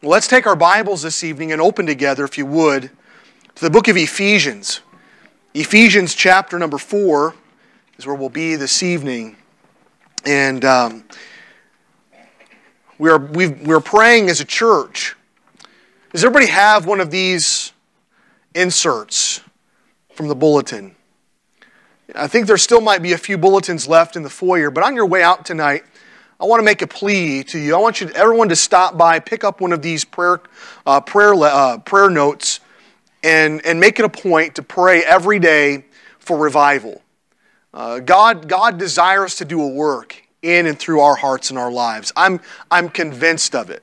Let's take our Bibles this evening and open together, if you would, to the book of Ephesians. Ephesians chapter number 4 is where we'll be this evening. And um, we are, we we're praying as a church. Does everybody have one of these inserts from the bulletin? I think there still might be a few bulletins left in the foyer, but on your way out tonight, I want to make a plea to you. I want you, everyone, to stop by, pick up one of these prayer, uh, prayer, uh, prayer notes, and, and make it a point to pray every day for revival. Uh, God, God desires to do a work in and through our hearts and our lives. I'm, I'm convinced of it.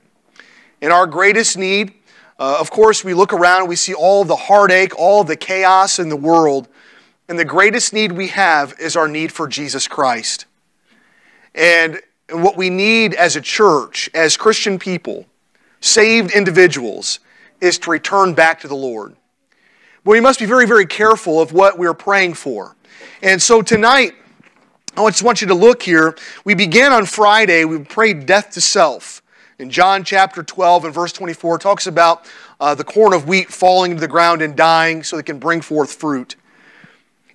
In our greatest need, uh, of course, we look around we see all the heartache, all the chaos in the world. And the greatest need we have is our need for Jesus Christ. And what we need as a church, as Christian people, saved individuals, is to return back to the Lord. But we must be very, very careful of what we're praying for. And so tonight, I just want you to look here. We began on Friday, we prayed death to self. In John chapter 12 and verse 24, talks about uh, the corn of wheat falling into the ground and dying so it can bring forth fruit.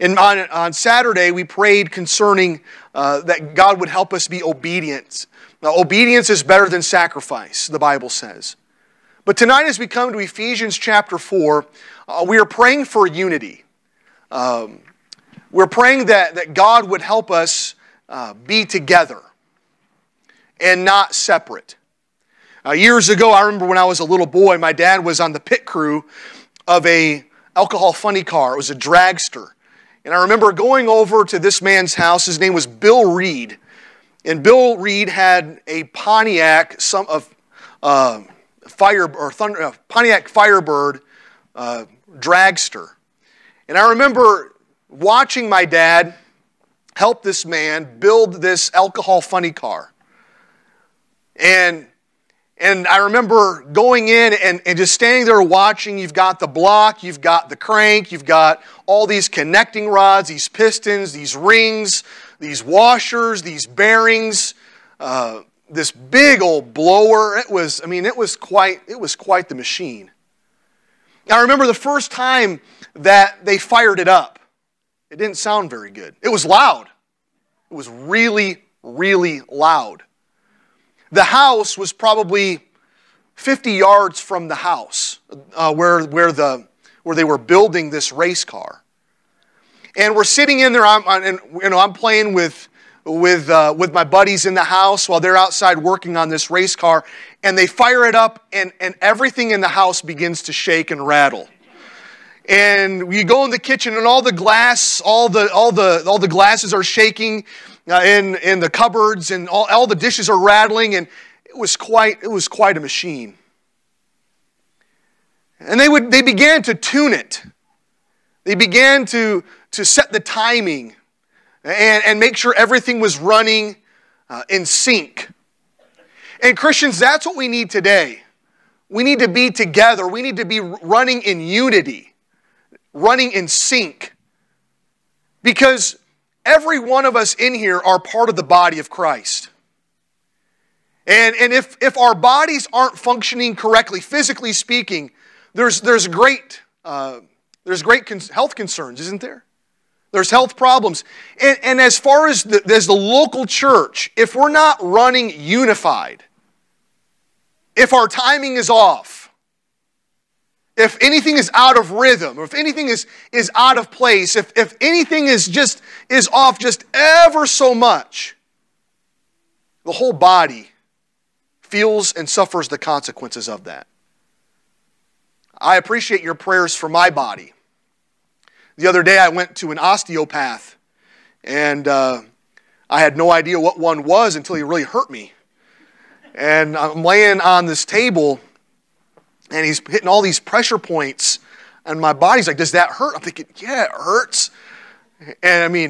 And on, on Saturday, we prayed concerning uh, that God would help us be obedient. Now, obedience is better than sacrifice, the Bible says. But tonight, as we come to Ephesians chapter 4, uh, we are praying for unity. Um, we're praying that, that God would help us uh, be together and not separate. Uh, years ago, I remember when I was a little boy, my dad was on the pit crew of a alcohol funny car. It was a dragster. And I remember going over to this man's house. His name was Bill Reed. And Bill Reed had a Pontiac, some of uh, fire or thunder, uh, Pontiac Firebird uh, dragster. And I remember watching my dad help this man build this alcohol funny car. And and I remember going in and, and just standing there watching. You've got the block, you've got the crank, you've got all these connecting rods, these pistons, these rings, these washers, these bearings, uh, this big old blower. It was, I mean, it was quite, it was quite the machine. I remember the first time that they fired it up. It didn't sound very good. It was loud. It was really, really loud. The house was probably 50 yards from the house uh, where, where, the, where they were building this race car. And we're sitting in there, I'm, and, you know, I'm playing with, with, uh, with my buddies in the house while they're outside working on this race car, and they fire it up, and, and everything in the house begins to shake and rattle. And we go in the kitchen, and all the glass, all the, all the, all the glasses are shaking, uh, in, in the cupboards, and all, all the dishes are rattling, and it was quite, it was quite a machine. And they, would, they began to tune it. They began to, to set the timing and, and make sure everything was running uh, in sync. And Christians, that's what we need today. We need to be together. We need to be running in unity, running in sync. Because Every one of us in here are part of the body of Christ. And, and if, if our bodies aren't functioning correctly, physically speaking, there's, there's great, uh, there's great con- health concerns, isn't there? There's health problems. And, and as far as the, as the local church, if we're not running unified, if our timing is off, if anything is out of rhythm or if anything is, is out of place if, if anything is just is off just ever so much the whole body feels and suffers the consequences of that. I appreciate your prayers for my body. The other day i went to an osteopath and uh, i had no idea what one was until he really hurt me. And i'm laying on this table and he's hitting all these pressure points. And my body's like, does that hurt? I'm thinking, yeah, it hurts. And I mean,